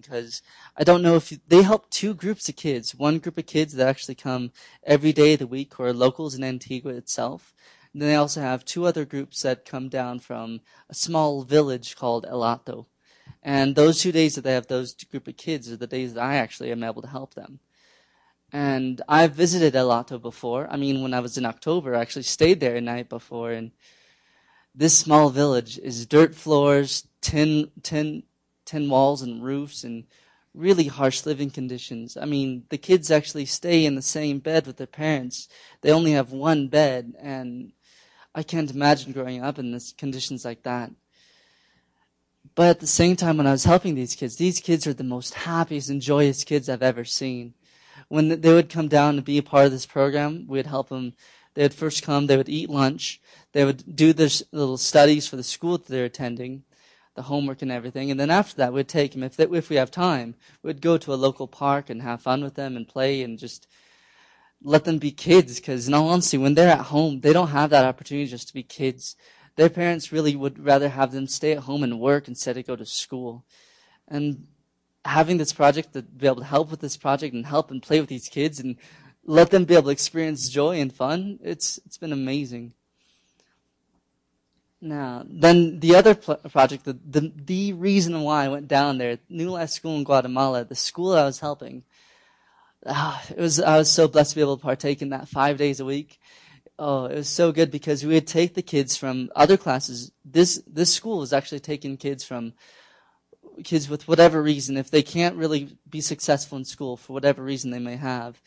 because I don't know if you, they help two groups of kids. One group of kids that actually come every day of the week who are locals in Antigua itself. And then they also have two other groups that come down from a small village called El Hato. And those two days that they have those group of kids are the days that I actually am able to help them. And I've visited El Hato before. I mean, when I was in October, I actually stayed there a night before. And this small village is dirt floors, tin, tin, tin walls and roofs and really harsh living conditions. I mean, the kids actually stay in the same bed with their parents. They only have one bed and I can't imagine growing up in this conditions like that. But at the same time, when I was helping these kids, these kids are the most happiest and joyous kids I've ever seen. When they would come down to be a part of this program, we'd help them. They would first come, they would eat lunch, they would do their little studies for the school that they're attending, the homework and everything. And then after that, we'd take them, if, they, if we have time, we'd go to a local park and have fun with them and play and just let them be kids. Because in all honesty, when they're at home, they don't have that opportunity just to be kids. Their parents really would rather have them stay at home and work instead of go to school. And having this project to be able to help with this project and help and play with these kids and let them be able to experience joy and fun, it's it's been amazing. Now, then the other pl- project, the, the, the reason why I went down there, New Life School in Guatemala, the school I was helping, uh, it was I was so blessed to be able to partake in that five days a week. Oh, it was so good because we would take the kids from other classes. This this school is actually taking kids from kids with whatever reason, if they can't really be successful in school for whatever reason they may have,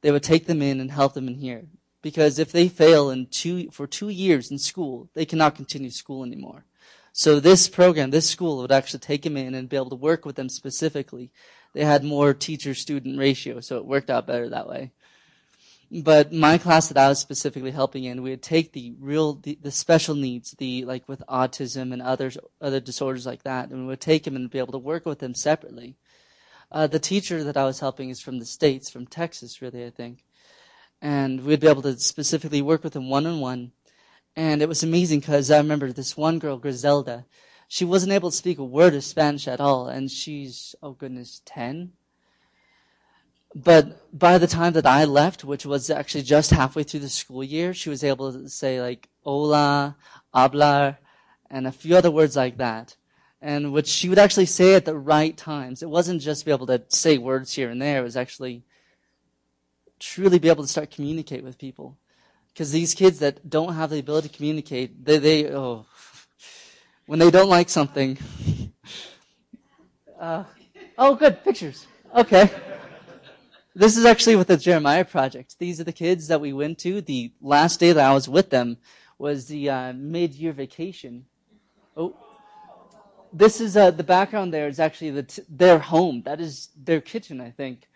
they would take them in and help them in here. Because if they fail in two for two years in school, they cannot continue school anymore. So this program, this school would actually take them in and be able to work with them specifically. They had more teacher-student ratio, so it worked out better that way. But my class that I was specifically helping in, we would take the real, the, the special needs, the, like with autism and others, other disorders like that, and we would take them and be able to work with them separately. Uh, the teacher that I was helping is from the States, from Texas, really, I think. And we'd be able to specifically work with them one on one. And it was amazing because I remember this one girl, Griselda, she wasn't able to speak a word of Spanish at all, and she's, oh goodness, 10? But by the time that I left, which was actually just halfway through the school year, she was able to say like hola, hablar, and a few other words like that. And which she would actually say at the right times. It wasn't just be able to say words here and there. It was actually truly be able to start communicate with people. Because these kids that don't have the ability to communicate, they, they oh, when they don't like something. Uh, oh, good pictures. Okay. This is actually with the Jeremiah Project. These are the kids that we went to. The last day that I was with them was the uh, mid-year vacation. Oh, this is uh, the background. There is actually the t- their home. That is their kitchen, I think.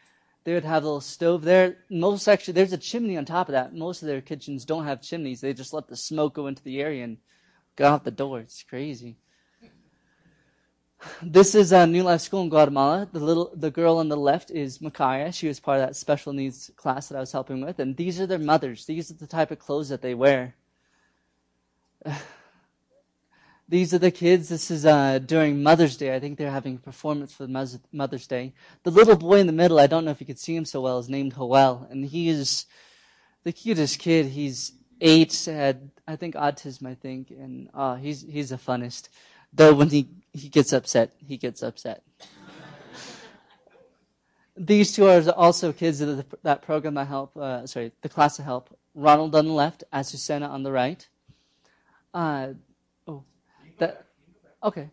They would have a little stove there. Most actually, there's a chimney on top of that. Most of their kitchens don't have chimneys. They just let the smoke go into the area and go out the door. It's crazy. This is a New Life School in Guatemala. The little, the girl on the left is Makaya. She was part of that special needs class that I was helping with. And these are their mothers. These are the type of clothes that they wear. These are the kids. This is uh, during Mother's Day. I think they're having a performance for Mother's Day. The little boy in the middle, I don't know if you could see him so well, is named Joel. And he is the cutest kid. He's eight, had, I think, autism, I think. And uh, he's, he's the funnest. Though when he, he gets upset, he gets upset. These two are also kids of the, that program I help, uh, sorry, the class I help. Ronald on the left, Azucena on the right. Uh, that, okay.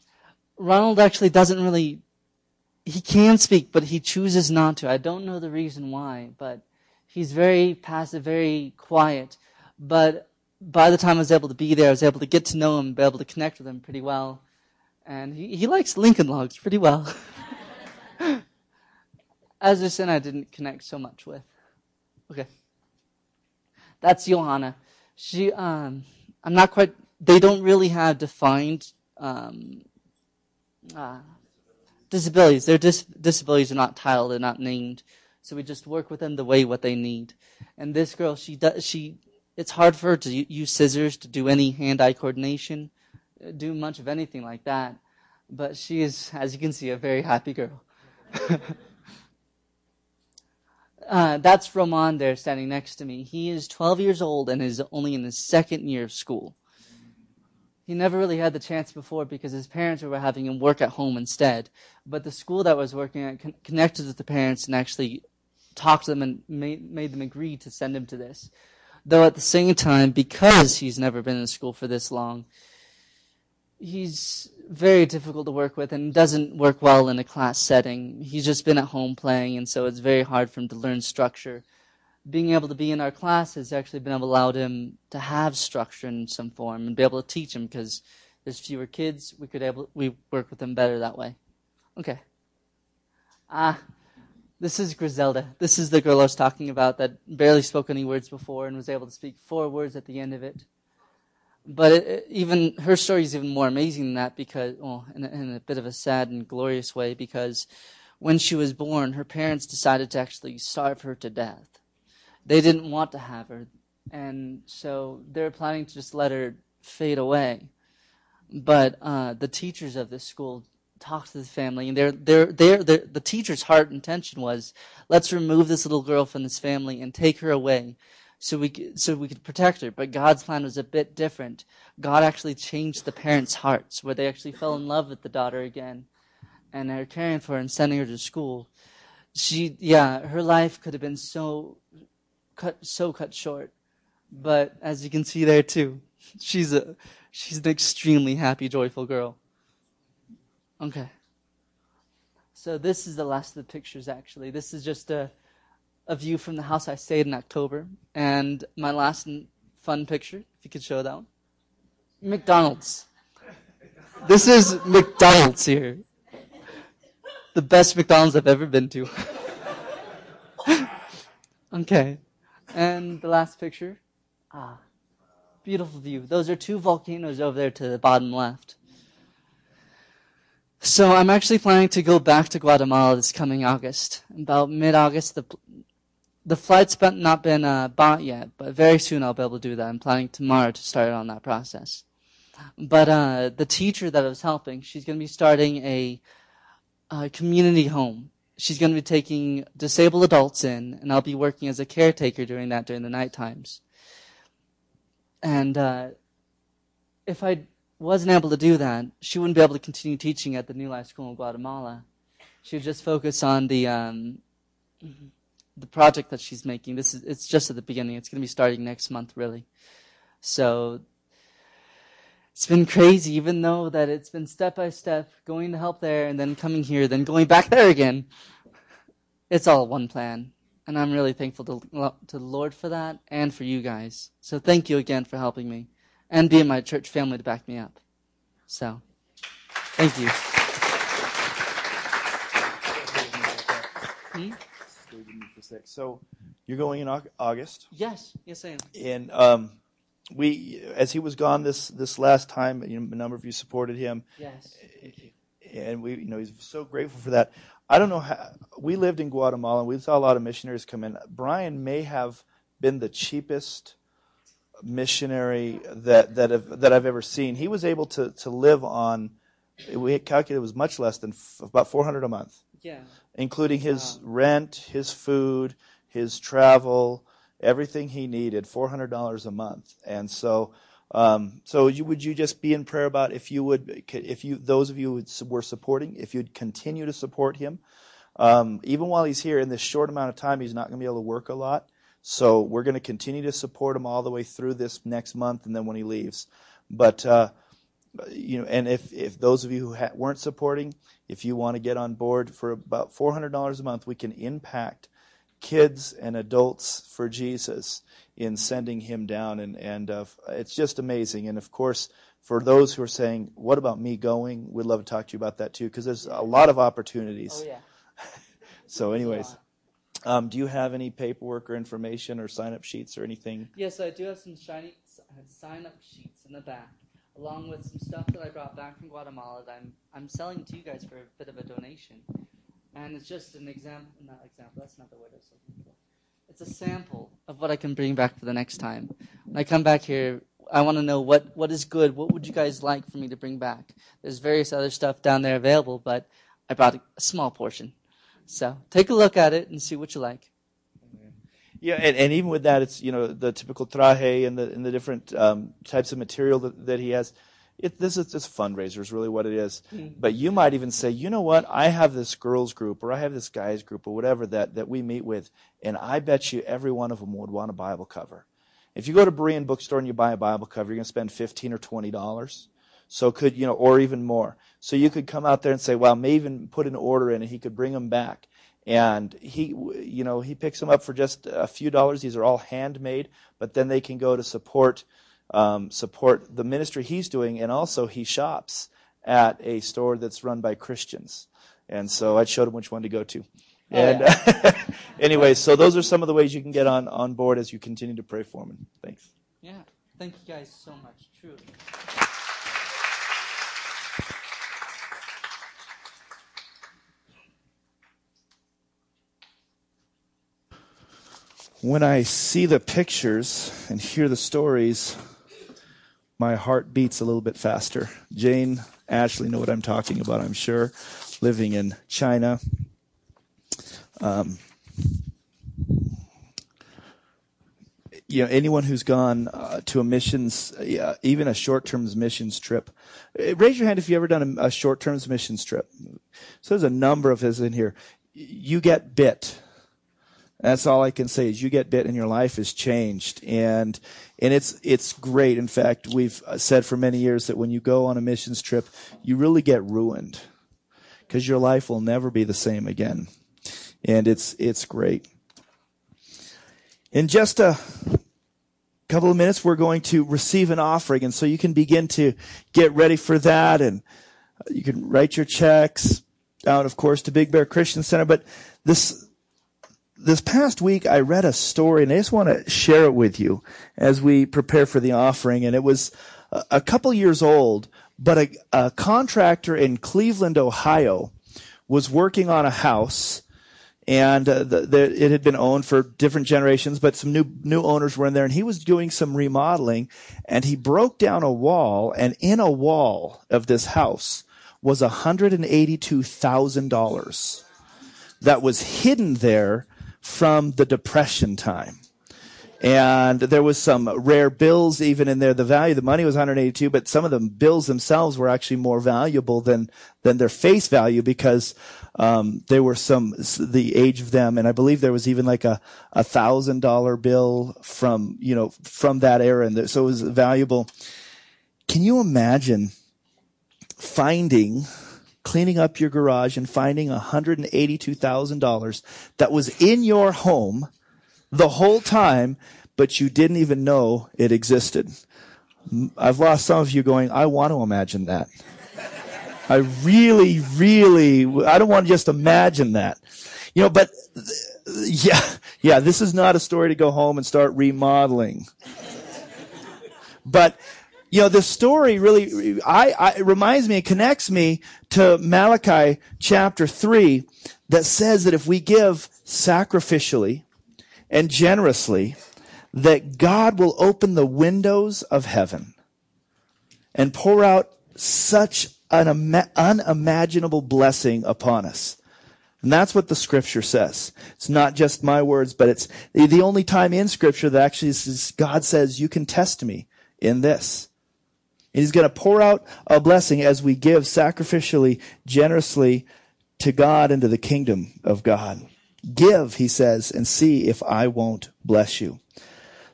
Ronald actually doesn't really, he can speak, but he chooses not to. I don't know the reason why, but he's very passive, very quiet. But by the time I was able to be there, I was able to get to know him, be able to connect with him pretty well and he, he likes Lincoln Logs pretty well. As I said, I didn't connect so much with. Okay. That's Johanna. She, um, I'm not quite, they don't really have defined, um, uh, disabilities. Their dis- disabilities are not titled, they're not named. So we just work with them the way what they need. And this girl, she does, she, it's hard for her to use scissors to do any hand-eye coordination do much of anything like that. But she is, as you can see, a very happy girl. uh, that's Roman there standing next to me. He is 12 years old and is only in his second year of school. He never really had the chance before because his parents were having him work at home instead. But the school that I was working at con- connected with the parents and actually talked to them and made, made them agree to send him to this. Though at the same time, because he's never been in school for this long, he's very difficult to work with and doesn't work well in a class setting. He's just been at home playing, and so it's very hard for him to learn structure. Being able to be in our class has actually been able to allow him to have structure in some form and be able to teach him because there's fewer kids. We could able we work with them better that way. Okay. Ah, this is Griselda. This is the girl I was talking about that barely spoke any words before and was able to speak four words at the end of it. But it, it, even her story is even more amazing than that because, well, in a, in a bit of a sad and glorious way, because when she was born, her parents decided to actually starve her to death. They didn't want to have her, and so they were planning to just let her fade away. But uh, the teachers of this school talked to the family, and their the teacher's heart intention was, let's remove this little girl from this family and take her away so we could, so we could protect her. But God's plan was a bit different. God actually changed the parents' hearts, where they actually fell in love with the daughter again, and are caring for her and sending her to school. She, yeah, her life could have been so cut, so cut short. But as you can see there too, she's a she's an extremely happy, joyful girl. Okay. So this is the last of the pictures. Actually, this is just a a view from the house I stayed in October. And my last fun picture, if you could show that one. McDonald's. This is McDonald's here. The best McDonald's I've ever been to. okay. And the last picture. Ah, beautiful view. Those are two volcanoes over there to the bottom left. So I'm actually planning to go back to Guatemala this coming August. About mid-August, the the flight's been, not been uh, bought yet, but very soon I'll be able to do that. I'm planning tomorrow to start on that process. But uh, the teacher that I was helping, she's going to be starting a, a community home. She's going to be taking disabled adults in, and I'll be working as a caretaker during that during the night times. And uh, if I wasn't able to do that, she wouldn't be able to continue teaching at the New Life School in Guatemala. She would just focus on the um, the project that she's making. This is it's just at the beginning. It's going to be starting next month, really. So it's been crazy, even though that it's been step by step, going to help there and then coming here, then going back there again. It's all one plan, and I'm really thankful to to the Lord for that and for you guys. So thank you again for helping me and being my church family to back me up. So, thank you. Hmm? So you're going in August. Yes, yes, I am. And um, we, as he was gone this this last time, you know, a number of you supported him. Yes. And we, you know, he's so grateful for that. I don't know how we lived in Guatemala. and We saw a lot of missionaries come in. Brian may have been the cheapest missionary that that have, that I've ever seen. He was able to to live on. We calculated it was much less than f- about four hundred a month. Yeah. Including his wow. rent, his food, his travel, everything he needed, four hundred dollars a month. And so, um, so you, would you just be in prayer about if you would, if you those of you who were supporting, if you'd continue to support him, um, even while he's here in this short amount of time, he's not going to be able to work a lot. So we're going to continue to support him all the way through this next month, and then when he leaves. But uh, you know, and if if those of you who ha- weren't supporting, if you want to get on board for about $400 a month, we can impact kids and adults for Jesus in sending him down. And, and uh, it's just amazing. And of course, for those who are saying, what about me going? We'd love to talk to you about that too, because there's a lot of opportunities. Oh, yeah. so, anyways. Um, do you have any paperwork or information or sign up sheets or anything? Yes, I do have some shiny sign up sheets in the back along with some stuff that I brought back from Guatemala that I'm I'm selling to you guys for a bit of a donation. And it's just an example, not example. That's not the word I was looking for. It's a sample of what I can bring back for the next time. When I come back here, I want to know what what is good. What would you guys like for me to bring back? There's various other stuff down there available, but I brought a small portion. So take a look at it and see what you like. Yeah, and, and even with that, it's you know the typical traje and the and the different um, types of material that, that he has. It, this is just fundraiser is really what it is. Mm. But you might even say, you know what? I have this girls group or I have this guys group or whatever that, that we meet with, and I bet you every one of them would want a Bible cover. If you go to Berean bookstore and you buy a Bible cover, you're going to spend fifteen or twenty dollars. So could you know, or even more. So you could come out there and say, well, may even put an order in, and he could bring them back. And he, you know, he picks them up for just a few dollars. These are all handmade, but then they can go to support um, support the ministry he's doing, and also he shops at a store that's run by Christians. And so I showed him which one to go to. Oh, and yeah. anyway, so those are some of the ways you can get on, on board as you continue to pray for him. Thanks. Yeah. Thank you guys so much. Truly. When I see the pictures and hear the stories, my heart beats a little bit faster. Jane, Ashley know what I'm talking about, I'm sure, living in China. Um, you know, anyone who's gone uh, to a missions, uh, even a short-term missions trip, uh, raise your hand if you've ever done a, a short-term missions trip. So there's a number of us in here. You get bit that's all I can say is you get bit and your life is changed. And, and it's, it's great. In fact, we've said for many years that when you go on a missions trip, you really get ruined because your life will never be the same again. And it's, it's great. In just a couple of minutes, we're going to receive an offering. And so you can begin to get ready for that. And you can write your checks out, of course, to Big Bear Christian Center. But this, this past week I read a story and I just want to share it with you as we prepare for the offering. And it was a couple years old, but a, a contractor in Cleveland, Ohio was working on a house and uh, the, the, it had been owned for different generations, but some new new owners were in there, and he was doing some remodeling, and he broke down a wall, and in a wall of this house was hundred and eighty two thousand dollars that was hidden there from the Depression time. And there was some rare bills even in there. The value, the money was 182, but some of the bills themselves were actually more valuable than, than their face value because, um, there were some, the age of them. And I believe there was even like a, a thousand dollar bill from, you know, from that era. And so it was valuable. Can you imagine finding cleaning up your garage and finding $182,000 that was in your home the whole time, but you didn't even know it existed. I've lost some of you going, I want to imagine that. I really, really, I don't want to just imagine that. You know, but yeah, yeah, this is not a story to go home and start remodeling. But you know, the story really, I, I, it reminds me, it connects me to Malachi chapter 3 that says that if we give sacrificially and generously, that God will open the windows of heaven and pour out such an unimaginable blessing upon us. And that's what the scripture says. It's not just my words, but it's the only time in scripture that actually says, God says, you can test me in this. He's going to pour out a blessing as we give sacrificially, generously to God and to the kingdom of God. Give, he says, and see if I won't bless you.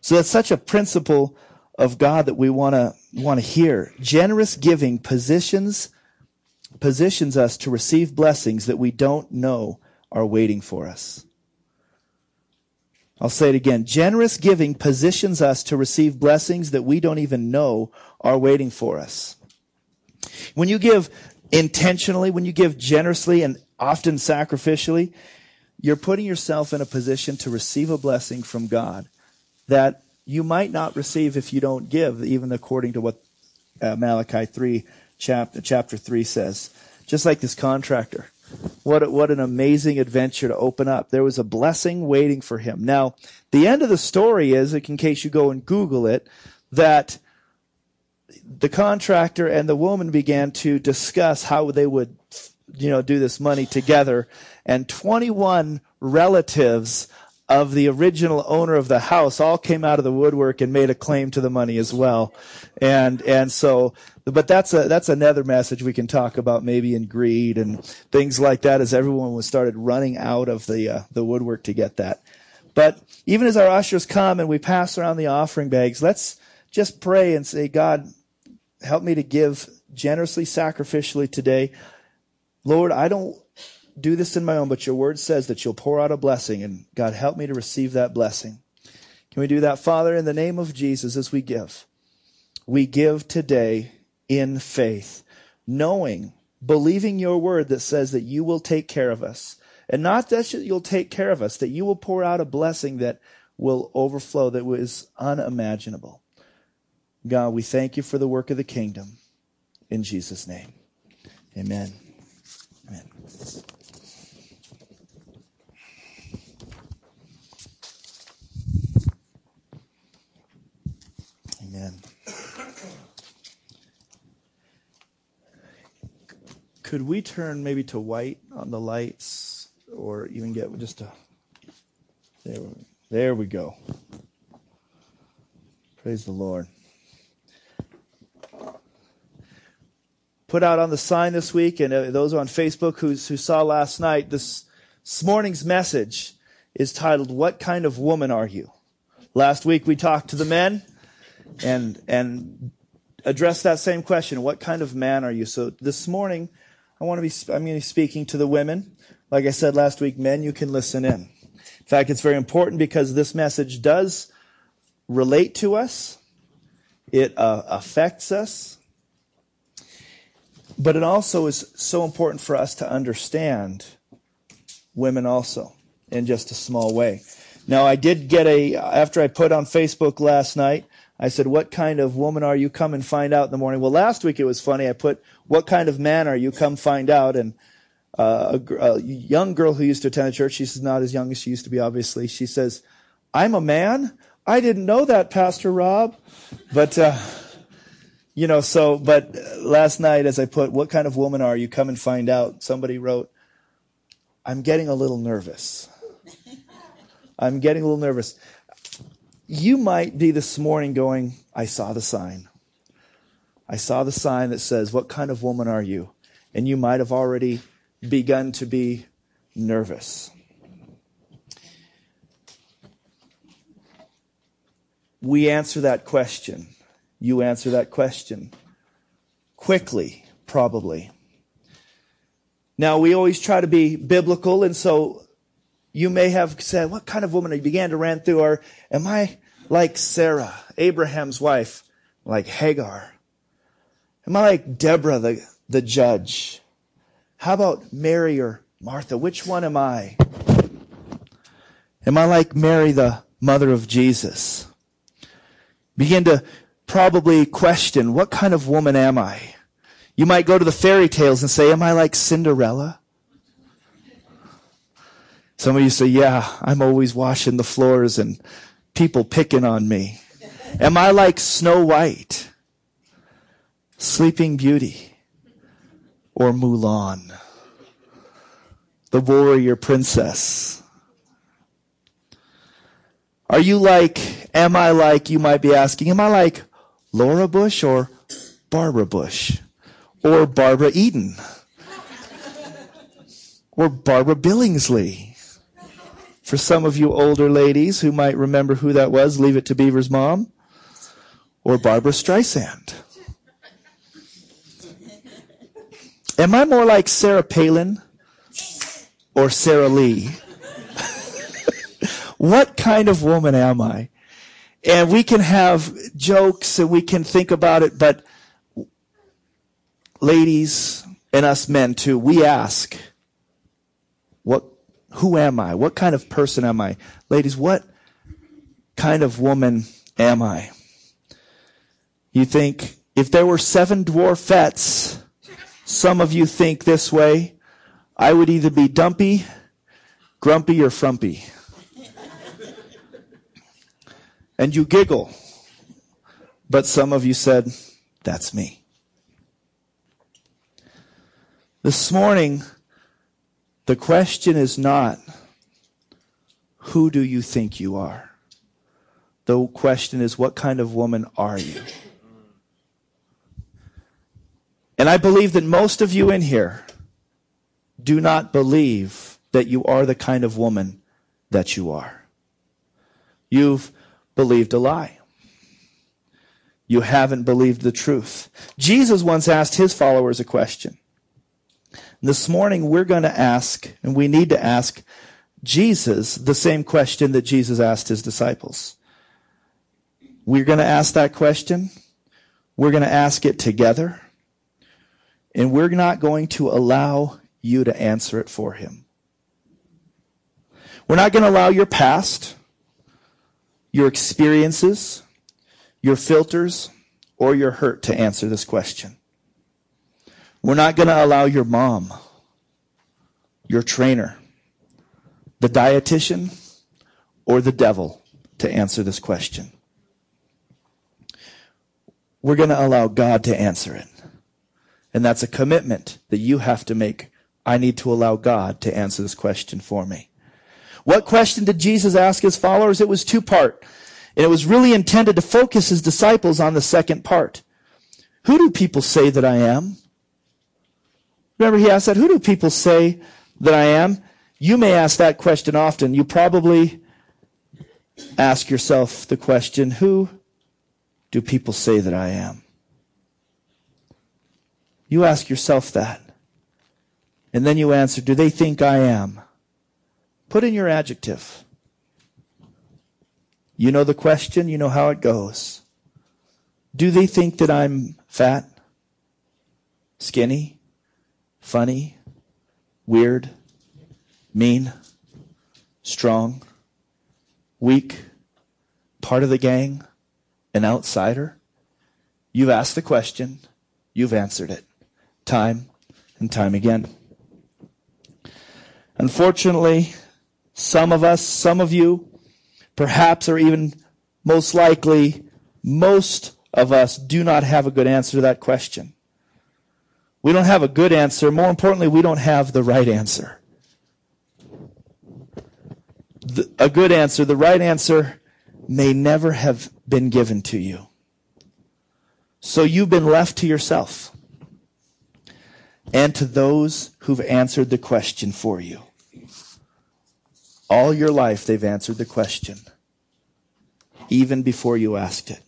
So that's such a principle of God that we want to want to hear. Generous giving positions positions us to receive blessings that we don't know are waiting for us. I'll say it again. Generous giving positions us to receive blessings that we don't even know are waiting for us. When you give intentionally, when you give generously and often sacrificially, you're putting yourself in a position to receive a blessing from God that you might not receive if you don't give, even according to what uh, Malachi 3 chapter, chapter 3 says. Just like this contractor. What, what an amazing adventure to open up. There was a blessing waiting for him. Now, the end of the story is, in case you go and Google it, that the contractor and the woman began to discuss how they would you know, do this money together. And 21 relatives of the original owner of the house all came out of the woodwork and made a claim to the money as well. And, and so, but that's a, that's another message we can talk about maybe in greed and things like that as everyone was started running out of the, uh, the woodwork to get that. But even as our ushers come and we pass around the offering bags, let's just pray and say, God, help me to give generously, sacrificially today. Lord, I don't do this in my own, but your word says that you'll pour out a blessing, and God, help me to receive that blessing. Can we do that, Father, in the name of Jesus as we give? We give today in faith, knowing, believing your word that says that you will take care of us. And not that you'll take care of us, that you will pour out a blessing that will overflow, that was unimaginable. God, we thank you for the work of the kingdom. In Jesus' name. Amen. Amen. Amen. Could we turn maybe to white on the lights or even get just a. There, there we go. Praise the Lord. Put out on the sign this week, and uh, those on Facebook who, who saw last night, this, this morning's message is titled, What Kind of Woman Are You? Last week we talked to the men and and address that same question. What kind of man are you? So this morning, I want to be. I'm going to be speaking to the women. Like I said last week, men, you can listen in. In fact, it's very important because this message does relate to us. It uh, affects us. But it also is so important for us to understand women also in just a small way. Now, I did get a, after I put on Facebook last night, I said, What kind of woman are you? Come and find out in the morning. Well, last week it was funny. I put, What kind of man are you? Come find out. And uh, a, a, young girl who used to attend the church, she's not as young as she used to be, obviously, she says, I'm a man? I didn't know that, Pastor Rob. But, uh, you know, so, but last night as I put, What kind of woman are you? Come and find out. Somebody wrote, I'm getting a little nervous. I'm getting a little nervous you might be this morning going, I saw the sign. I saw the sign that says, What kind of woman are you? And you might have already begun to be nervous. We answer that question. You answer that question quickly, probably. Now, we always try to be biblical, and so you may have said, What kind of woman? You began to rant through her. Am I like Sarah, Abraham's wife, like Hagar? Am I like Deborah, the, the judge? How about Mary or Martha? Which one am I? Am I like Mary, the mother of Jesus? Begin to probably question, what kind of woman am I? You might go to the fairy tales and say, am I like Cinderella? Some of you say, yeah, I'm always washing the floors and people picking on me? Am I like Snow White, Sleeping Beauty, or Mulan, the warrior princess? Are you like, am I like, you might be asking, am I like Laura Bush or Barbara Bush? Or Barbara Eden? or Barbara Billingsley? For some of you older ladies who might remember who that was, Leave It to Beaver's mom or Barbara Streisand. Am I more like Sarah Palin or Sara Lee? what kind of woman am I? And we can have jokes and we can think about it, but ladies and us men too, we ask, what who am I? What kind of person am I? Ladies, what kind of woman am I? You think, if there were seven dwarfettes, some of you think this way, I would either be dumpy, grumpy, or frumpy. and you giggle. But some of you said, that's me. This morning, the question is not, who do you think you are? The question is, what kind of woman are you? And I believe that most of you in here do not believe that you are the kind of woman that you are. You've believed a lie. You haven't believed the truth. Jesus once asked his followers a question. This morning we're going to ask, and we need to ask Jesus the same question that Jesus asked his disciples. We're going to ask that question. We're going to ask it together. And we're not going to allow you to answer it for him. We're not going to allow your past, your experiences, your filters, or your hurt to answer this question. We're not going to allow your mom, your trainer, the dietitian, or the devil to answer this question. We're going to allow God to answer it. And that's a commitment that you have to make. I need to allow God to answer this question for me. What question did Jesus ask his followers? It was two part. And it was really intended to focus his disciples on the second part. Who do people say that I am? Remember, he asked that, who do people say that I am? You may ask that question often. You probably ask yourself the question, who do people say that I am? You ask yourself that. And then you answer, do they think I am? Put in your adjective. You know the question, you know how it goes. Do they think that I'm fat, skinny, funny, weird, mean, strong, weak, part of the gang, an outsider? You've asked the question, you've answered it time and time again. Unfortunately, some of us, some of you, perhaps or even most likely, most of us do not have a good answer to that question. We don't have a good answer. More importantly, we don't have the right answer. The, a good answer, the right answer, may never have been given to you. So you've been left to yourself and to those who've answered the question for you. All your life, they've answered the question, even before you asked it.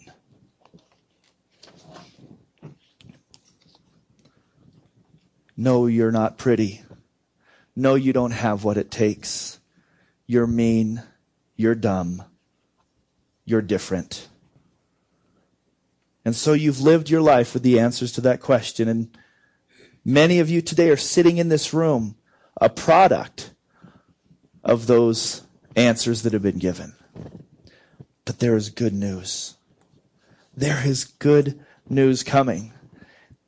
No, you're not pretty. No, you don't have what it takes. You're mean. You're dumb. You're different. And so you've lived your life with the answers to that question. And many of you today are sitting in this room, a product of those answers that have been given. But there is good news. There is good news coming.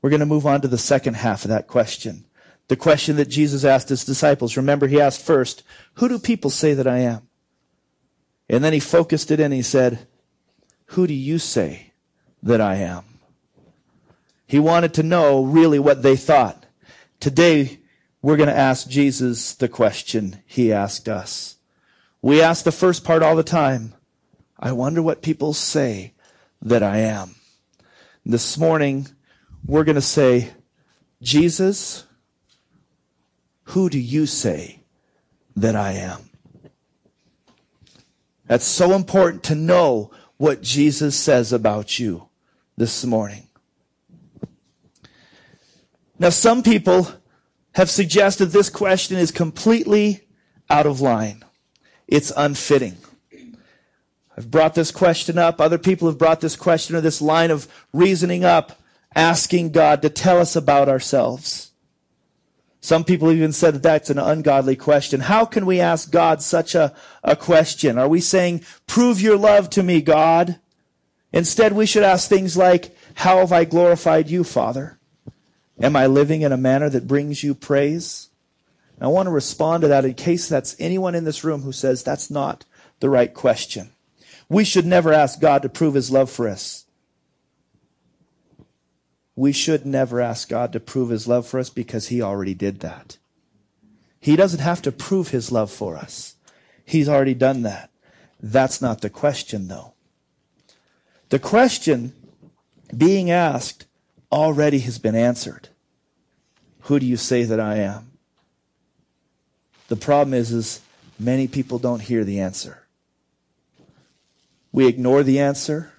We're going to move on to the second half of that question. The question that Jesus asked his disciples. Remember, he asked first, Who do people say that I am? And then he focused it in. He said, Who do you say that I am? He wanted to know really what they thought. Today, we're going to ask Jesus the question he asked us. We ask the first part all the time. I wonder what people say that I am. This morning, we're going to say, Jesus, who do you say that I am? That's so important to know what Jesus says about you this morning. Now, some people have suggested this question is completely out of line. It's unfitting. I've brought this question up. Other people have brought this question or this line of reasoning up asking God to tell us about ourselves. Some people even said that that's an ungodly question. How can we ask God such a, a question? Are we saying, prove your love to me, God? Instead, we should ask things like, how have I glorified you, Father? Am I living in a manner that brings you praise? I want to respond to that in case that's anyone in this room who says that's not the right question. We should never ask God to prove his love for us. we should never ask God to prove his love for us because he already did that. He doesn't have to prove his love for us. He's already done that. That's not the question, though. The question being asked already has been answered. Who do you say that I am? The problem is, is many people don't hear the answer. We ignore the answer.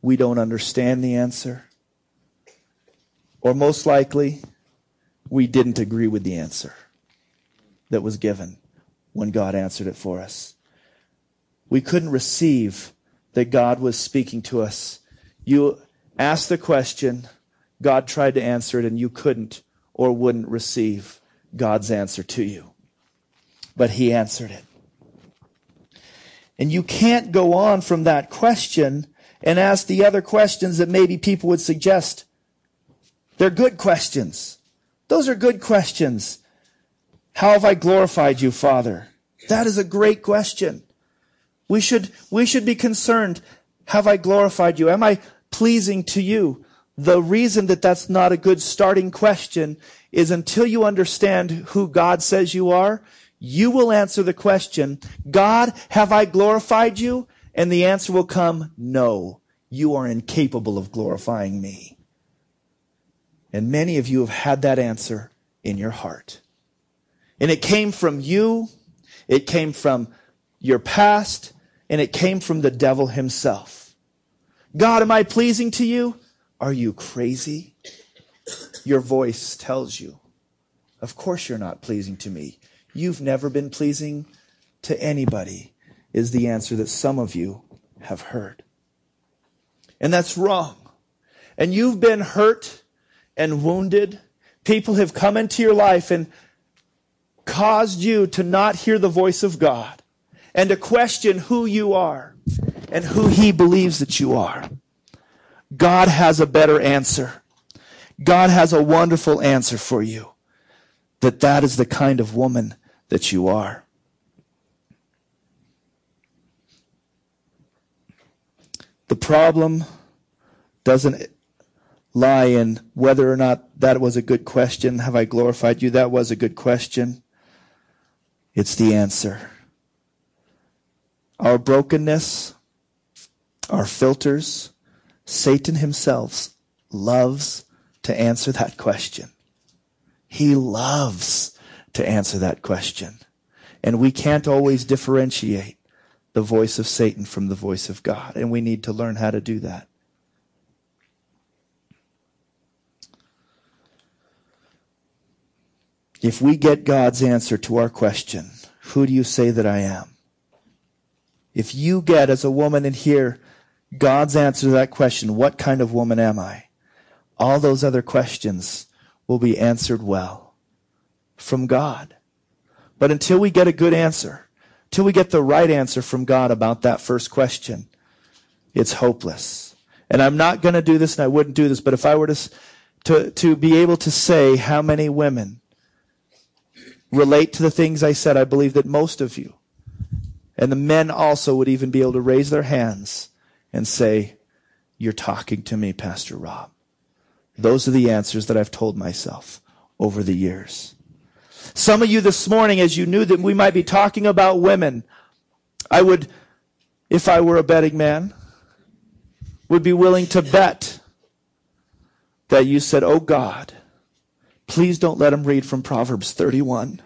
We don't understand the answer. Or most likely, we didn't agree with the answer that was given when God answered it for us. We couldn't receive that God was speaking to us. You asked the question, God tried to answer it, and you couldn't or wouldn't receive God's answer to you. But He answered it. And you can't go on from that question and ask the other questions that maybe people would suggest. They're good questions. Those are good questions. How have I glorified you, Father? That is a great question. We should, we should be concerned. Have I glorified you? Am I pleasing to you? The reason that that's not a good starting question is until you understand who God says you are, you will answer the question, God, have I glorified you? And the answer will come, no, you are incapable of glorifying me. And many of you have had that answer in your heart. And it came from you, it came from your past, and it came from the devil himself. God, am I pleasing to you? Are you crazy? Your voice tells you, of course you're not pleasing to me. You've never been pleasing to anybody, is the answer that some of you have heard. And that's wrong. And you've been hurt and wounded. People have come into your life and caused you to not hear the voice of God and to question who you are and who He believes that you are. God has a better answer. God has a wonderful answer for you. That that is the kind of woman that you are. The problem doesn't lie in whether or not that was a good question. Have I glorified you? That was a good question. It's the answer. Our brokenness, our filters, Satan himself loves to answer that question. He loves to answer that question. And we can't always differentiate the voice of Satan from the voice of God. And we need to learn how to do that. If we get God's answer to our question, who do you say that I am? If you get, as a woman in here, God's answer to that question, what kind of woman am I? All those other questions will be answered well from God. But until we get a good answer, till we get the right answer from God about that first question, it's hopeless. And I'm not going to do this and I wouldn't do this, but if I were to, to, to be able to say how many women relate to the things I said, I believe that most of you and the men also would even be able to raise their hands and say, You're talking to me, Pastor Rob. Those are the answers that I've told myself over the years. Some of you this morning, as you knew that we might be talking about women, I would, if I were a betting man, would be willing to bet that you said, Oh God, please don't let him read from Proverbs 31.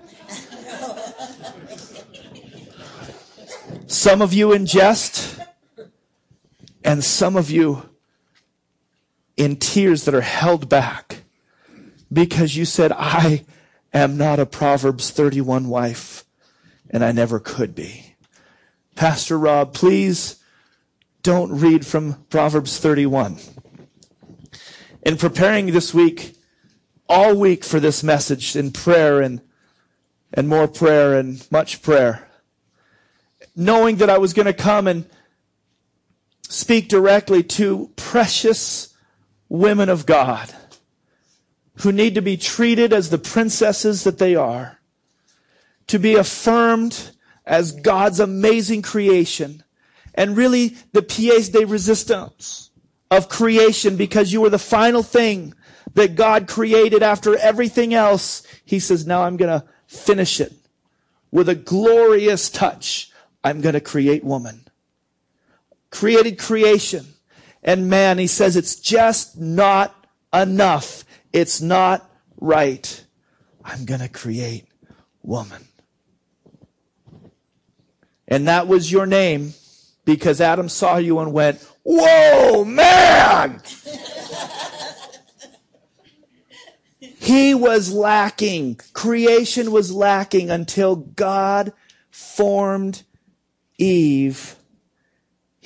Some of you in jest, and some of you in tears that are held back because you said, I am not a Proverbs 31 wife, and I never could be. Pastor Rob, please don't read from Proverbs 31. In preparing this week, all week for this message in prayer and, and more prayer and much prayer, knowing that I was going to come and speak directly to precious women of God who need to be treated as the princesses that they are, to be affirmed as God's amazing creation, and really the pièce de resistance of creation because you were the final thing that God created after everything else. He says, now I'm going to finish it with a glorious touch. I'm going to create woman. Created creation and man. He says it's just not enough. It's not right. I'm going to create woman. And that was your name because Adam saw you and went, Whoa, man! he was lacking. Creation was lacking until God formed Eve.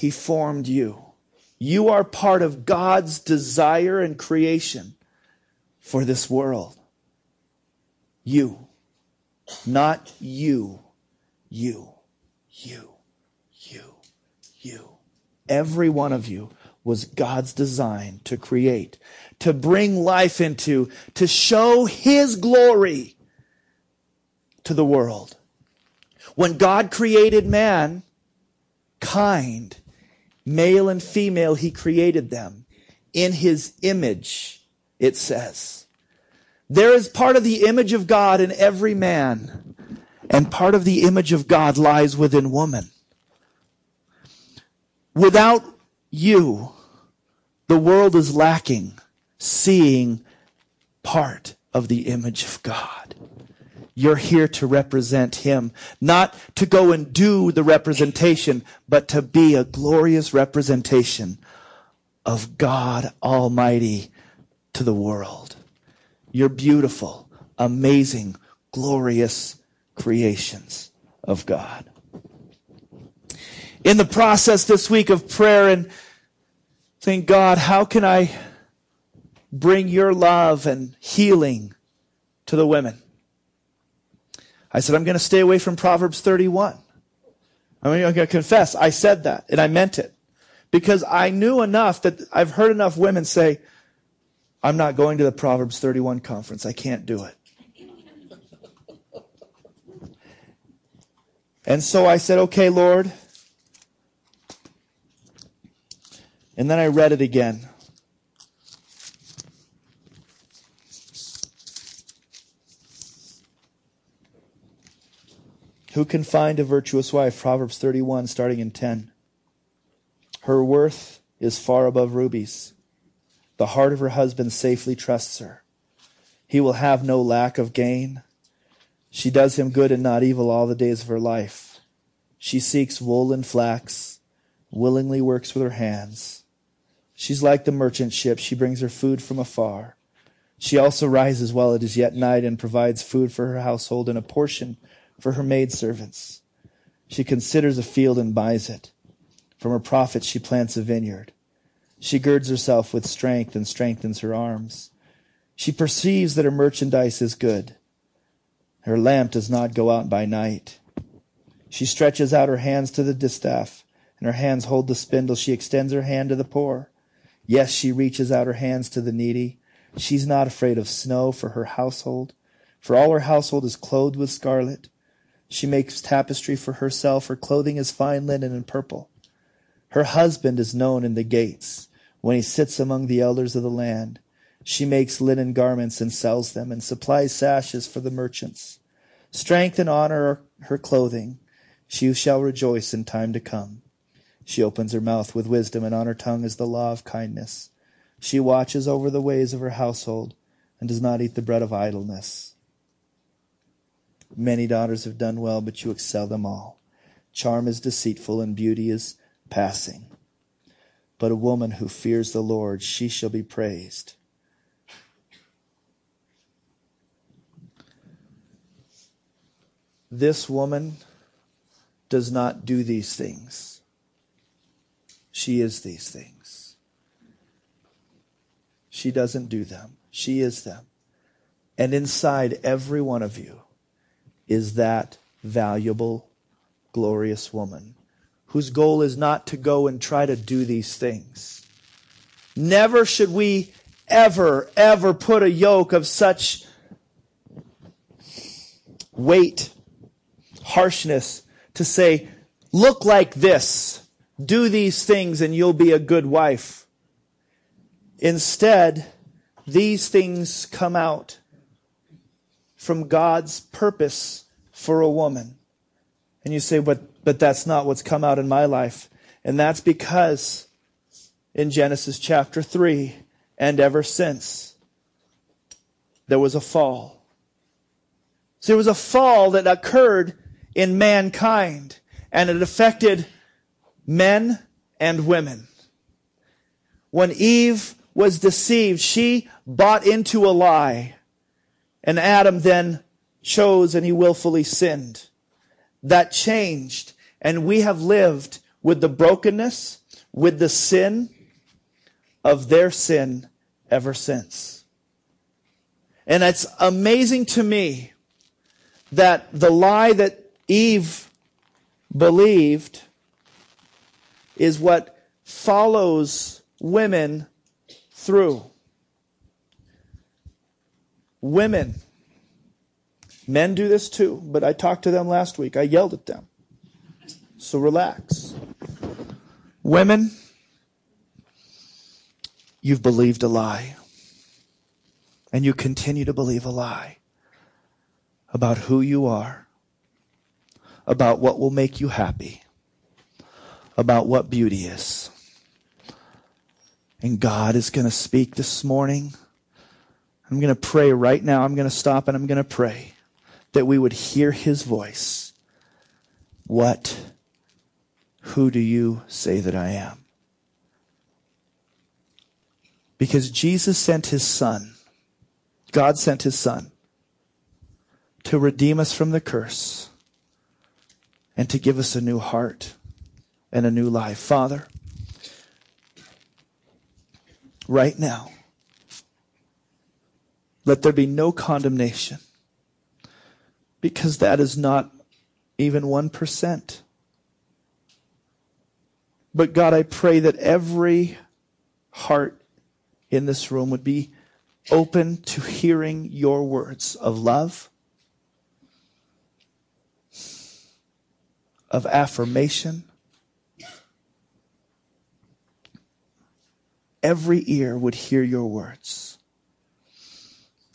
He formed you. You are part of God's desire and creation for this world. You. Not you. You. You. You. You. Every one of you was God's design to create, to bring life into, to show His glory to the world. When God created man, kind, male and female, He created them in His image, it says. There is part of the image of God in every man, and part of the image of God lies within woman. Without you, the world is lacking seeing part of the image of God. You're here to represent Him, not to go and do the representation, but to be a glorious representation of God Almighty to the world. You're beautiful, amazing, glorious creations of God in the process this week of prayer and think, God, how can I bring your love and healing to the women? I said, I'm going to stay away from Proverbs 31. I'm going to confess, I said that and I meant it because I knew enough that I've heard enough women say, I'm not going to the Proverbs 31 conference. I can't do it. And so I said, okay, Lord, And then I read it again. Who can find a virtuous wife? Proverbs 31, starting in 10. Her worth is far above rubies. The heart of her husband safely trusts her. He will have no lack of gain. She does him good and not evil all the days of her life. She seeks wool and flax, willingly works with her hands. She's like the merchant ship. She brings her food from afar. She also rises while it is yet night and provides food for her household and a portion for her maidservants. She considers a field and buys it. From her profits she plants a vineyard. She girds herself with strength and strengthens her arms. She perceives that her merchandise is good. Her lamp does not go out by night. She stretches out her hands to the distaff, and her hands hold the spindle. She extends her hand to the poor. Yes, she reaches out her hands to the needy. She's not afraid of snow for her household, for all her household is clothed with scarlet. She makes tapestry for herself. Her clothing is fine linen and purple. Her husband is known in the gates when he sits among the elders of the land. She makes linen garments and sells them and supplies sashes for the merchants. Strength and honor are her clothing. She shall rejoice in time to come. She opens her mouth with wisdom, and on her tongue is the law of kindness. She watches over the ways of her household, and does not eat the bread of idleness. Many daughters have done well, but you excel them all. Charm is deceitful, and beauty is passing. But a woman who fears the Lord, she shall be praised. This woman does not do these things. She is these things. She doesn't do them. She is them. And inside every one of you is that valuable, glorious woman whose goal is not to go and try to do these things. Never should we ever, ever put a yoke of such weight, harshness to say, look like this do these things and you'll be a good wife. Instead, these things come out from God's purpose for a woman. And you say, but, but that's not what's come out in my life. And that's because in Genesis chapter 3 and ever since, there was a fall. So there was a fall that occurred in mankind and it affected men and women. When Eve was deceived, she bought into a lie and Adam then chose and he willfully sinned. That changed. And we have lived with the brokenness, with the sin of their sin ever since. And it's amazing to me that the lie that Eve believed is what follows women through. Women. Men do this too, but I talked to them last week. I yelled at them. So relax. Women, you've believed a lie. And you continue to believe a lie about who you are, about what will make you happy, about what beauty is. And God is going to speak this morning I'm going to pray right now. I'm going to stop and I'm going to pray that we would hear his voice. What, who do you say that I am? Because Jesus sent his son, God sent his son to redeem us from the curse and to give us a new heart and a new life. Father, right now, let there be no condemnation. Because that is not even 1%. But God, I pray that every heart in this room would be open to hearing your words of love, of affirmation. Every ear would hear your words.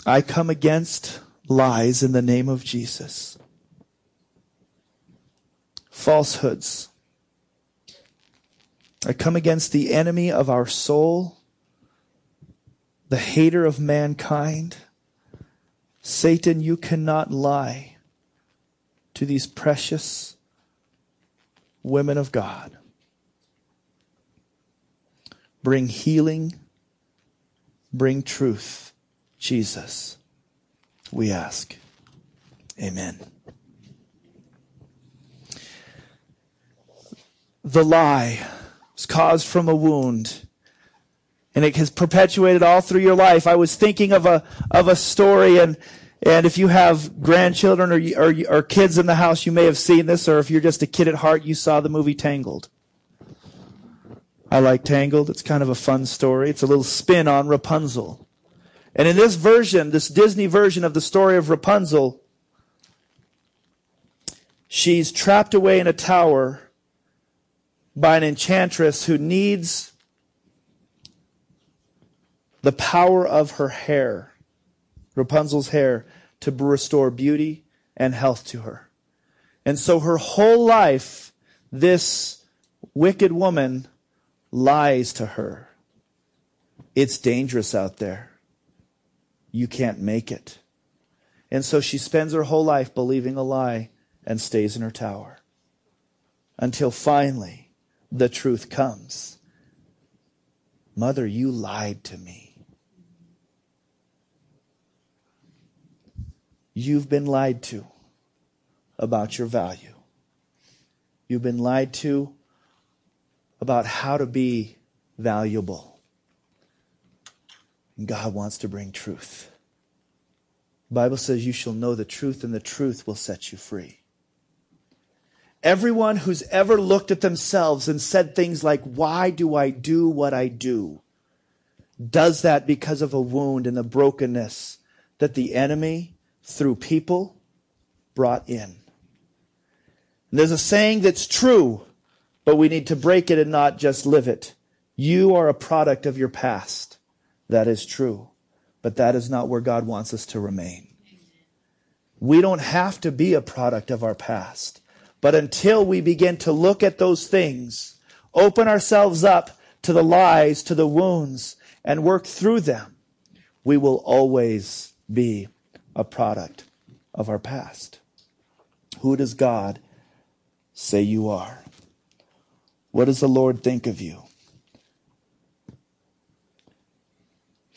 I come against lies in the name of Jesus. Falsehoods. I come against the enemy of our soul, the hater of mankind. Satan, you cannot lie to these precious women of God. Bring healing, bring truth Jesus, we ask. Amen. The lie was caused from a wound and it has perpetuated all through your life. I was thinking of a, of a story and, and if you have grandchildren or, or, or kids in the house, you may have seen this, or if you're just a kid at heart, you saw the movie Tangled. I like Tangled. It's kind of a fun story. It's a little spin on Rapunzel. And in this version, this Disney version of the story of Rapunzel, she's trapped away in a tower by an enchantress who needs the power of her hair, Rapunzel's hair, to restore beauty and health to her. And so her whole life, this wicked woman lies to her. It's dangerous out there you can't make it. And so she spends her whole life believing a lie and stays in her tower until finally the truth comes. Mother, you lied to me. You've been lied to about your value. You've been lied to about how to be valuable. And God wants to bring truth. The Bible says you shall know the truth and the truth will set you free. Everyone who's ever looked at themselves and said things like, why do I do what I do? Does that because of a wound and the brokenness that the enemy, through people, brought in. And there's a saying that's true, but we need to break it and not just live it. You are a product of your past. That is true. But that is not where God wants us to remain. We don't have to be a product of our past. But until we begin to look at those things, open ourselves up to the lies, to the wounds, and work through them, we will always be a product of our past. Who does God say you are? What does the Lord think of you?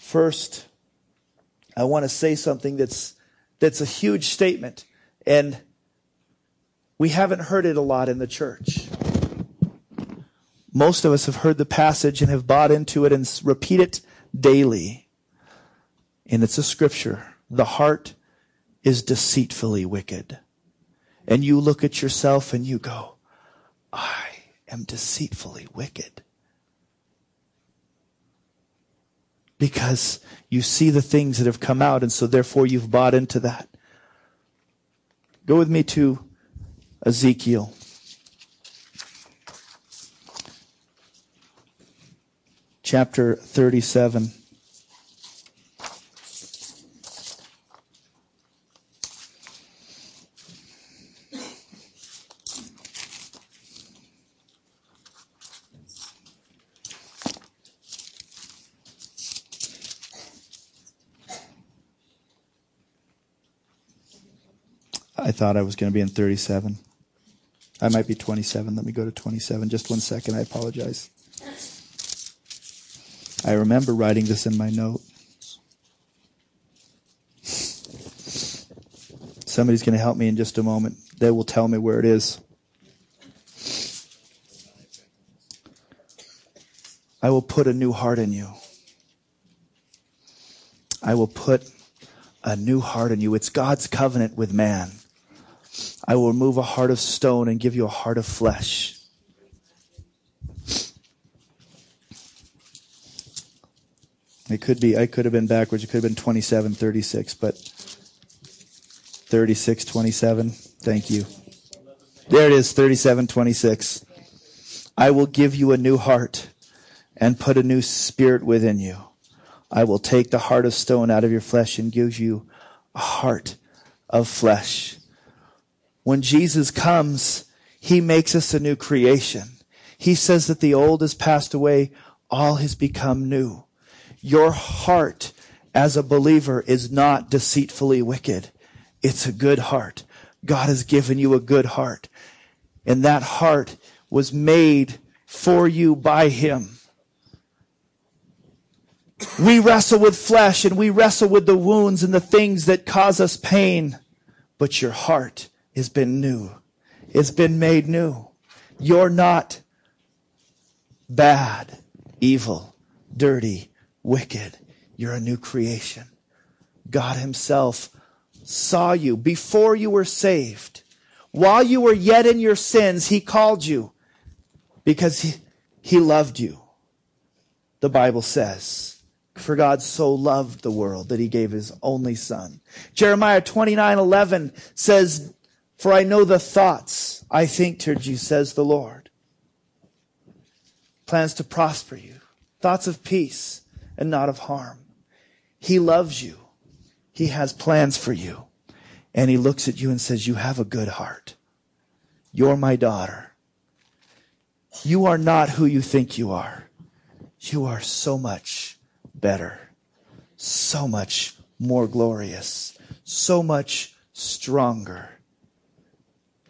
First, I want to say something that's, that's a huge statement, and we haven't heard it a lot in the church. Most of us have heard the passage and have bought into it and repeat it daily. And it's a scripture. The heart is deceitfully wicked. And you look at yourself and you go, I am deceitfully wicked. Because you see the things that have come out, and so therefore you've bought into that. Go with me to Ezekiel. Chapter 37. I thought I was going to be in 37. I might be 27. Let me go to 27. Just one second. I apologize. I remember writing this in my note. Somebody's going to help me in just a moment. They will tell me where it is. I will put a new heart in you. I will put a new heart in you. It's God's covenant with man. I will remove a heart of stone and give you a heart of flesh. It could be, I could have been backwards. It could have been 27, 36, but 36, 27. Thank you. There it is, 37, 26. I will give you a new heart and put a new spirit within you. I will take the heart of stone out of your flesh and give you a heart of flesh. When Jesus comes, he makes us a new creation. He says that the old has passed away, all has become new. Your heart as a believer is not deceitfully wicked. It's a good heart. God has given you a good heart. And that heart was made for you by Him. We wrestle with flesh and we wrestle with the wounds and the things that cause us pain. But your heart has been new. It's been made new. You're not bad, evil, dirty, wicked. You're a new creation. God Himself saw you before you were saved. While you were yet in your sins, He called you because He, he loved you. The Bible says. For God so loved the world that he gave his only son. Jeremiah 29, 11 says, for I know the thoughts I think toward you, says the Lord. Plans to prosper you, thoughts of peace and not of harm. He loves you. He has plans for you. And he looks at you and says, You have a good heart. You're my daughter. You are not who you think you are. You are so much better, so much more glorious, so much stronger.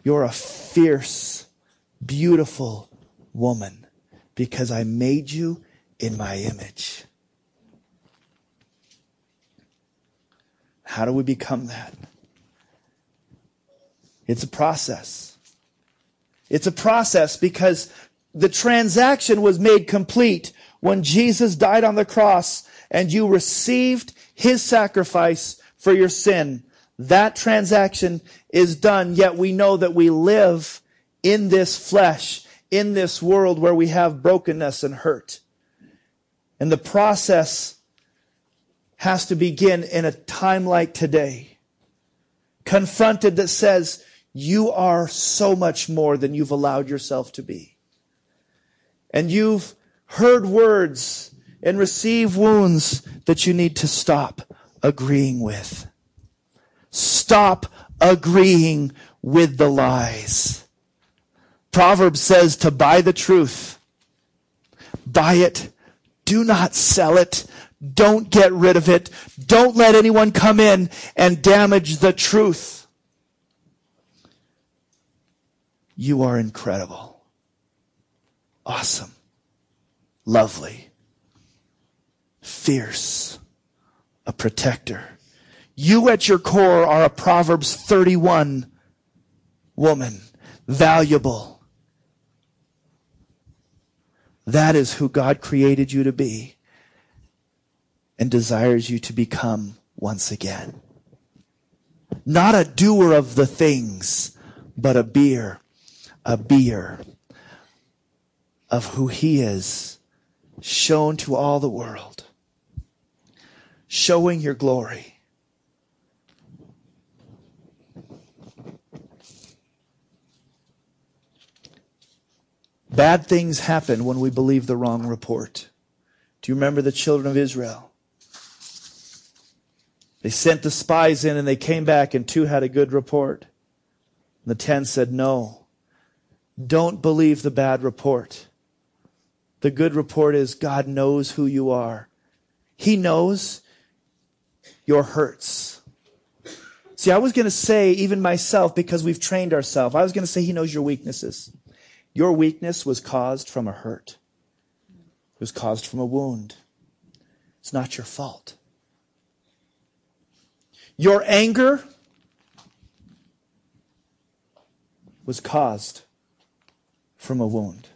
You're a fierce, beautiful woman because I made you in my image. How do we become that? It's a process. It's a process because the transaction was made complete when Jesus died on the cross and you received his sacrifice for your sin. That transaction is done, yet we know that we live in this flesh, in this world where we have brokenness and hurt. And the process has to begin in a time like today. Confronted that says, you are so much more than you've allowed yourself to be. And you've heard words and received wounds that you need to stop agreeing with. Stop agreeing with the lies. Proverbs says to buy the truth. Buy it. Do not sell it. Don't get rid of it. Don't let anyone come in and damage the truth. You are incredible. Awesome. Lovely. Fierce. A protector. You at your core are a Proverbs 31 woman. Valuable. That is who God created you to be and desires you to become once again. Not a doer of the things, but a beer, a beer of who he is shown to all the world, showing your glory. Bad things happen when we believe the wrong report. Do you remember the children of Israel? They sent the spies in and they came back and two had a good report. And the ten said, no, don't believe the bad report. The good report is God knows who you are. He knows your hurts. See, I was going to say, even myself, because we've trained ourselves, I was going to say he knows your weaknesses. Your weakness was caused from a hurt. It was caused from a wound. It's not your fault. Your anger was caused from a wound.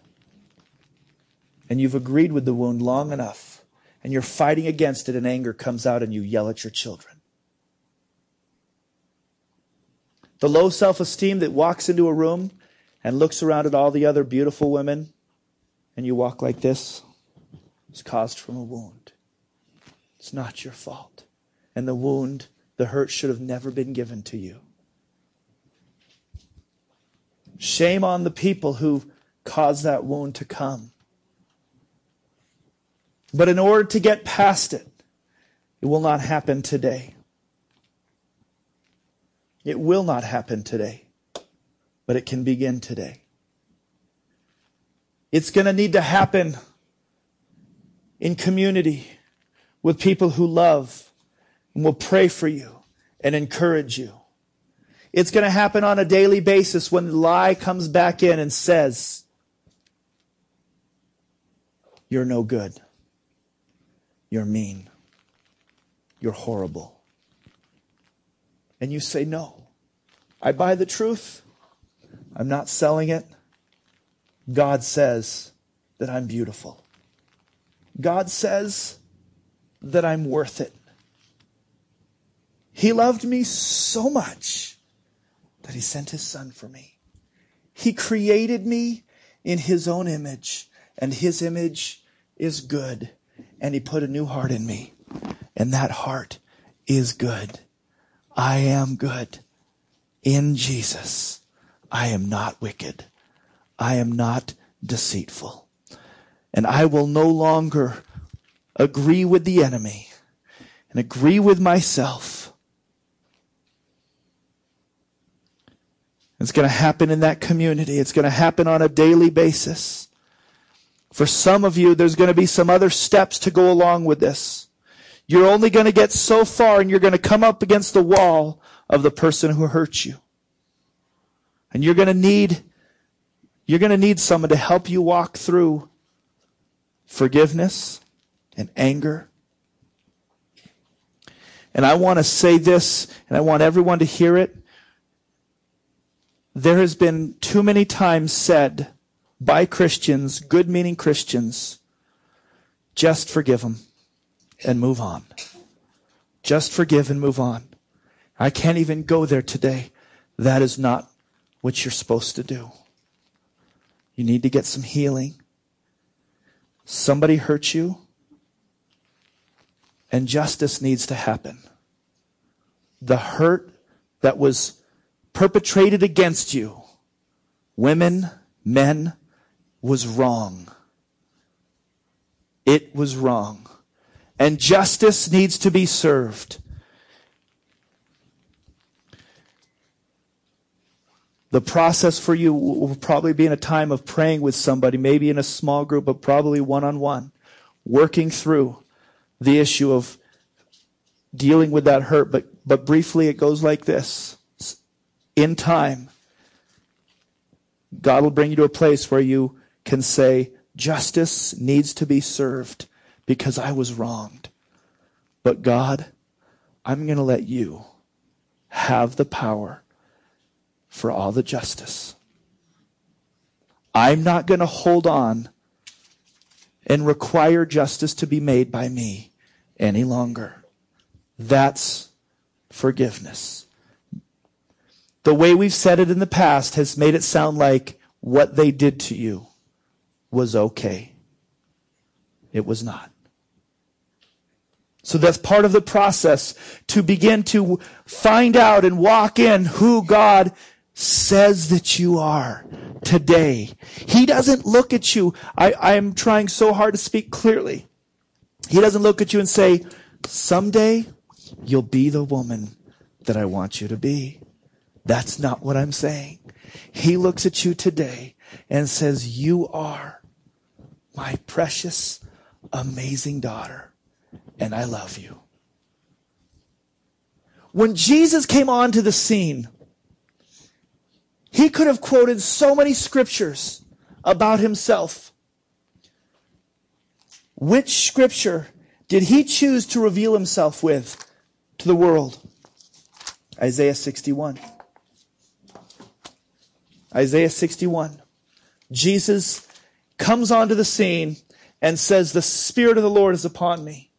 And you've agreed with the wound long enough, and you're fighting against it, and anger comes out, and you yell at your children. The low self esteem that walks into a room and looks around at all the other beautiful women, and you walk like this, it's caused from a wound. It's not your fault. And the wound the hurt should have never been given to you. Shame on the people who caused that wound to come. But in order to get past it, it will not happen today. It will not happen today, but it can begin today. It's going to need to happen in community with people who love and will pray for you and encourage you. It's going to happen on a daily basis when the lie comes back in and says, You're no good. You're mean. You're horrible. And you say, No. I buy the truth. I'm not selling it. God says that I'm beautiful. God says that I'm worth it. He loved me so much that he sent his son for me. He created me in his own image, and his image is good. And he put a new heart in me, and that heart is good. I am good in Jesus. I am not wicked. I am not deceitful. And I will no longer agree with the enemy and agree with myself It's going to happen in that community. It's going to happen on a daily basis. For some of you, there's going to be some other steps to go along with this. You're only going to get so far and you're going to come up against the wall of the person who hurt you. And you're going to need, you're going to need someone to help you walk through forgiveness and anger. And I want to say this, and I want everyone to hear it there has been too many times said by Christians, good meaning Christians, just forgive them and move on. Just forgive and move on. I can't even go there today. That is not what you're supposed to do. You need to get some healing. Somebody hurt you, and justice needs to happen. The hurt that was perpetrated against you, women, men, was wrong. it was wrong. And justice needs to be served. The process for you will probably be in a time of praying with somebody, maybe in a small group, but probably one on one, working through the issue of dealing with that hurt. But, but briefly, it goes like this. In time, God will bring you to a place where you can say, justice needs to be served because I was wronged. But God, I'm going to let you have the power for all the justice. I'm not going to hold on and require justice to be made by me any longer. That's forgiveness. The way we've said it in the past has made it sound like what they did to you was okay. It was not. So that's part of the process to begin to find out and walk in who God says that you are today. He doesn't look at you. I, am trying so hard to speak clearly. He doesn't look at you and say, someday you'll be the woman that I want you to be. That's not what I'm saying. He looks at you today and says, you are my precious, amazing daughter, and I love you. When Jesus came onto the scene, he could have quoted so many scriptures about himself. Which scripture did he choose to reveal himself with to the world? Isaiah 61. Isaiah 61. Jesus comes onto the scene and says, The Spirit of the Lord is upon me.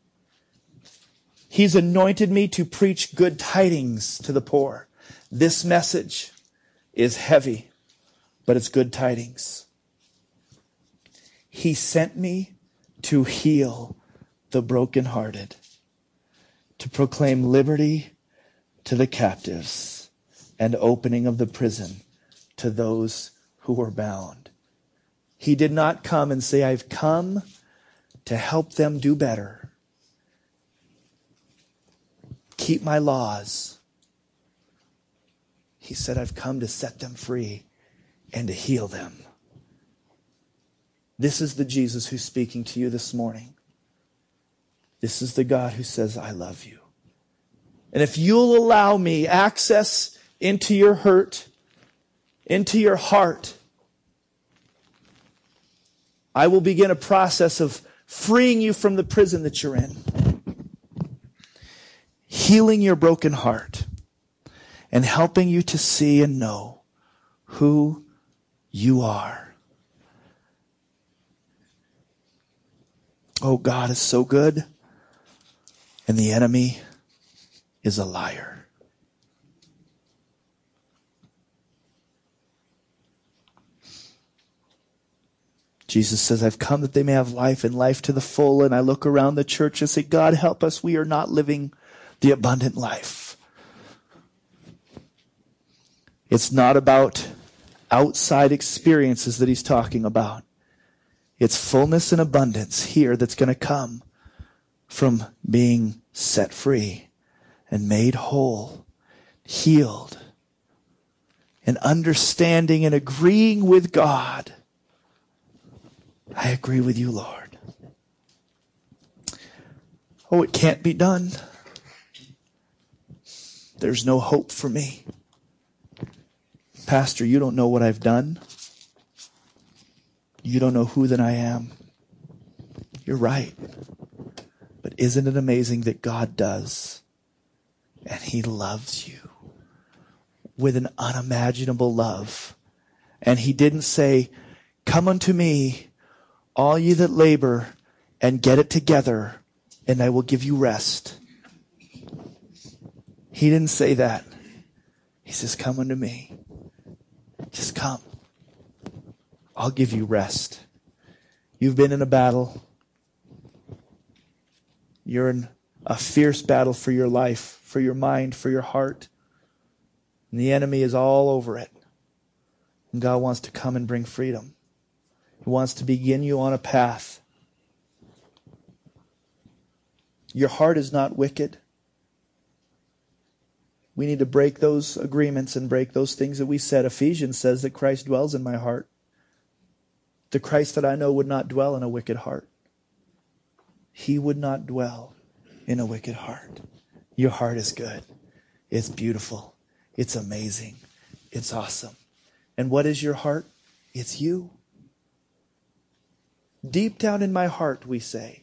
He's anointed me to preach good tidings to the poor. This message is heavy, but it's good tidings. He sent me to heal the brokenhearted, to proclaim liberty to the captives and opening of the prison to those who were bound. He did not come and say, I've come to help them do better. Keep my laws. He said, I've come to set them free and to heal them. This is the Jesus who's speaking to you this morning. This is the God who says, I love you. And if you'll allow me access into your hurt, into your heart, I will begin a process of freeing you from the prison that you're in, healing your broken heart and helping you to see and know who you are. Oh, God is so good, and the enemy is a liar. Jesus says, I've come that they may have life and life to the full. And I look around the church and say, God help us. We are not living the abundant life. It's not about outside experiences that he's talking about. It's fullness and abundance here that's going to come from being set free and made whole, healed, and understanding and agreeing with God. I agree with you, Lord. Oh, it can't be done. There's no hope for me. Pastor, you don't know what I've done. You don't know who that I am. You're right. But isn't it amazing that God does? And He loves you with an unimaginable love. And He didn't say, Come unto me, all ye that labor, and get it together, and I will give you rest. He didn't say that. He says, Come unto me. Just come. I'll give you rest. You've been in a battle. You're in a fierce battle for your life, for your mind, for your heart. And the enemy is all over it. And God wants to come and bring freedom. He wants to begin you on a path Your heart is not wicked. We need to break those agreements and break those things that we said. Ephesians says that Christ dwells in my heart. The Christ that I know would not dwell in a wicked heart. He would not dwell in a wicked heart. Your heart is good. It's beautiful. It's amazing. It's awesome. And what is your heart? It's you. Deep down in my heart, we say,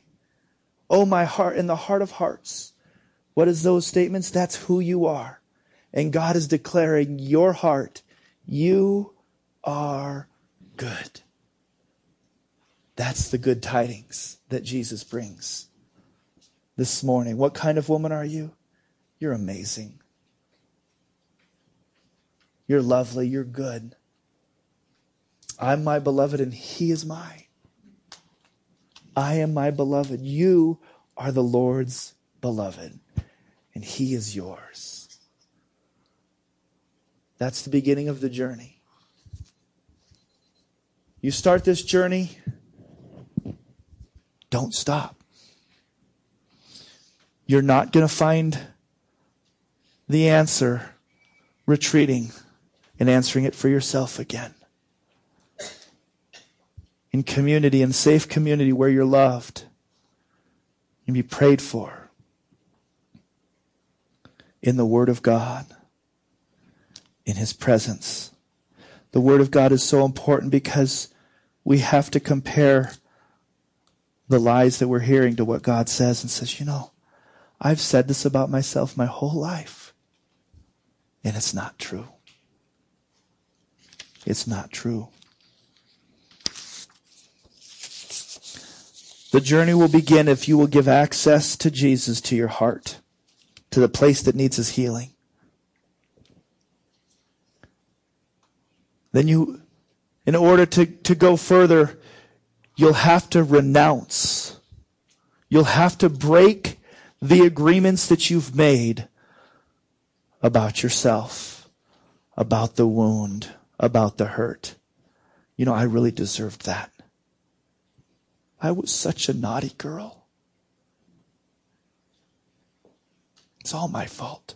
Oh, my heart, in the heart of hearts. What is those statements? That's who you are. And God is declaring your heart, you are good. That's the good tidings that Jesus brings this morning. What kind of woman are you? You're amazing. You're lovely. You're good. I'm my beloved and he is mine. I am my beloved. You are the Lord's beloved and he is yours. That's the beginning of the journey. You start this journey, don't stop. You're not going to find the answer retreating and answering it for yourself again. In community, in safe community where you're loved and be prayed for. In the Word of God in His presence. The Word of God is so important because we have to compare the lies that we're hearing to what God says and says, you know, I've said this about myself my whole life. And it's not true. It's not true. The journey will begin if you will give access to Jesus to your heart, to the place that needs his healing. Then you, in order to, to go further, you'll have to renounce. You'll have to break the agreements that you've made about yourself, about the wound, about the hurt. You know, I really deserved that. I was such a naughty girl. It's all my fault.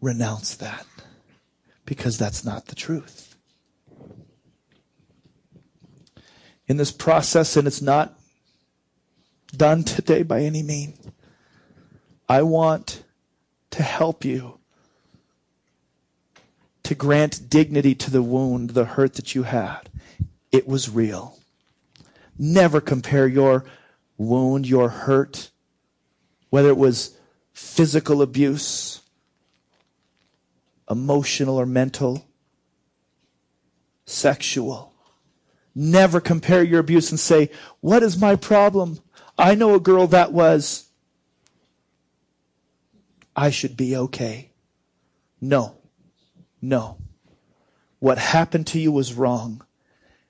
Renounce that because that's not the truth. In this process, and it's not done today by any means, I want to help you to grant dignity to the wound, the hurt that you had. It was real. Never compare your wound, your hurt, whether it was physical abuse, emotional or mental, sexual. Never compare your abuse and say, What is my problem? I know a girl that was. I should be okay. No. No. What happened to you was wrong.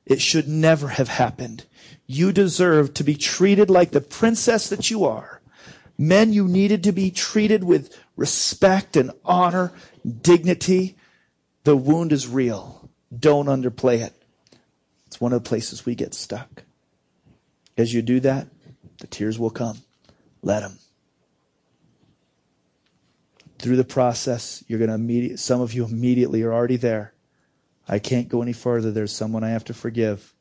It should never have happened. You deserve to be treated like the princess that you are. Men, you needed to be treated with respect and honor dignity. The wound is real. Don't underplay it. It's one of the places we get stuck. As you do that, the tears will come. Let them. Through the process, you're going to immediately, some of you immediately are already there. I can't go any further. There's someone I have to forgive.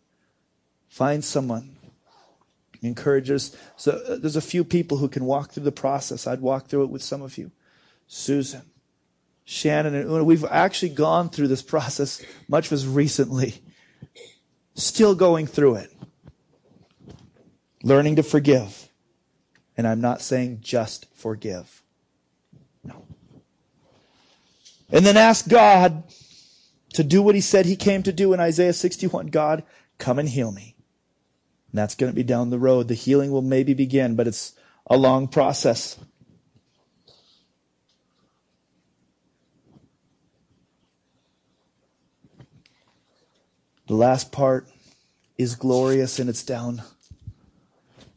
Find someone. Encourage us. So uh, there's a few people who can walk through the process. I'd walk through it with some of you. Susan, Shannon and Una, we've actually gone through this process much as recently. Still going through it. Learning to forgive. And I'm not saying just forgive. No. And then ask God to do what he said he came to do in Isaiah 61. God, come and heal me. And that's going to be down the road. The healing will maybe begin, but it's a long process. The last part is glorious and it's down.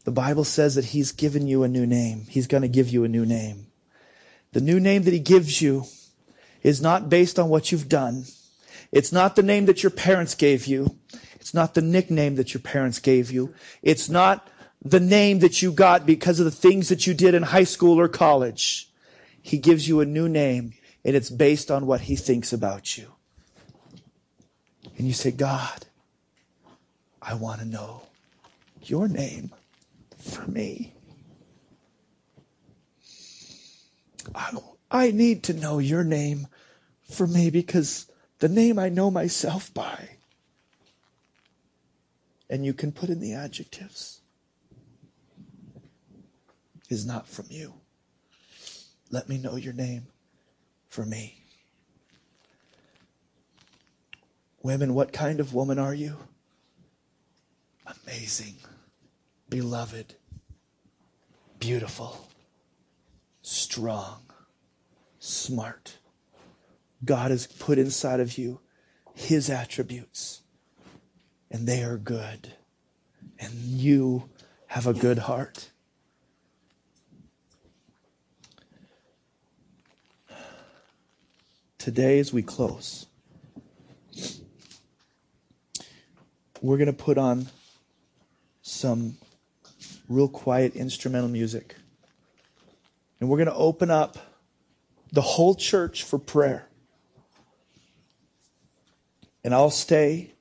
The Bible says that He's given you a new name. He's going to give you a new name. The new name that He gives you is not based on what you've done. It's not the name that your parents gave you. It's not the nickname that your parents gave you. It's not the name that you got because of the things that you did in high school or college. He gives you a new name and it's based on what he thinks about you. And you say, God, I want to know your name for me. I, I need to know your name for me because the name I know myself by. And you can put in the adjectives is not from you. Let me know your name for me. Women, what kind of woman are you? Amazing, beloved, beautiful, strong, smart. God has put inside of you his attributes, and they are good. And you have a good heart. Today, as we close, we're going to put on some real quiet instrumental music. And we're going to open up the whole church for prayer. And I'll stay.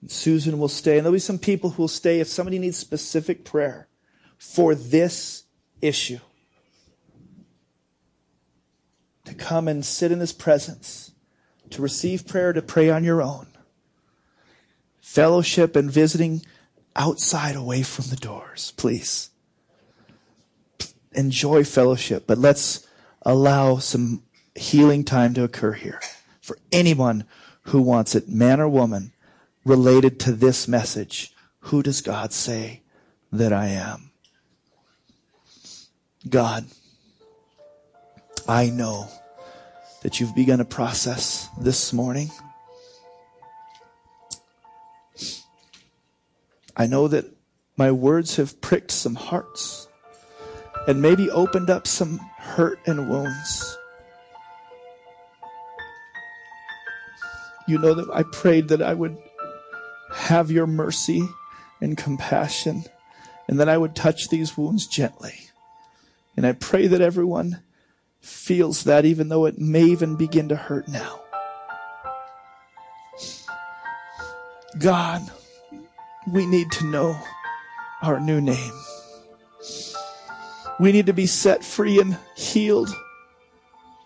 And Susan will stay. And there'll be some people who will stay if somebody needs specific prayer for this issue. To come and sit in his presence, to receive prayer, to pray on your own fellowship and visiting outside away from the doors, please. Enjoy fellowship, but let's allow some healing time to occur here for anyone who wants it, man or woman, related to this message. Who does God say that I am? God, I know that you've begun a process this morning. I know that my words have pricked some hearts and maybe opened up some hurt and wounds. You know that I prayed that I would have your mercy and compassion and that I would touch these wounds gently. And I pray that everyone feels that even though it may even begin to hurt now. God, we need to know our new name. We need to be set free and healed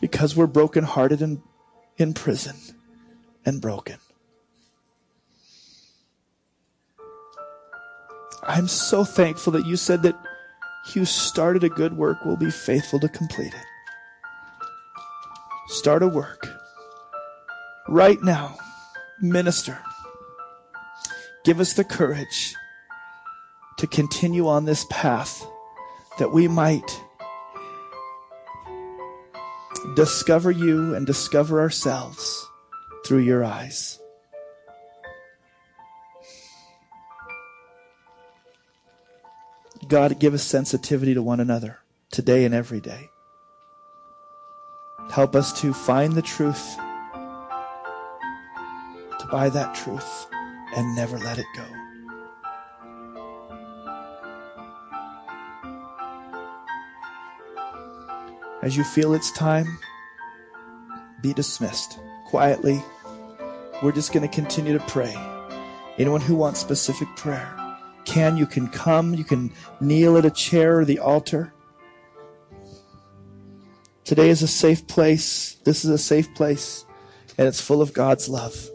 because we're brokenhearted and in prison and broken. I'm so thankful that you said that you started a good work will be faithful to complete it. Start a work right now. Minister Give us the courage to continue on this path that we might discover you and discover ourselves through your eyes. God, give us sensitivity to one another today and every day. Help us to find the truth, to buy that truth and never let it go. As you feel it's time, be dismissed quietly. We're just going to continue to pray. Anyone who wants specific prayer can, you can come, you can kneel at a chair or the altar. Today is a safe place. This is a safe place, and it's full of God's love.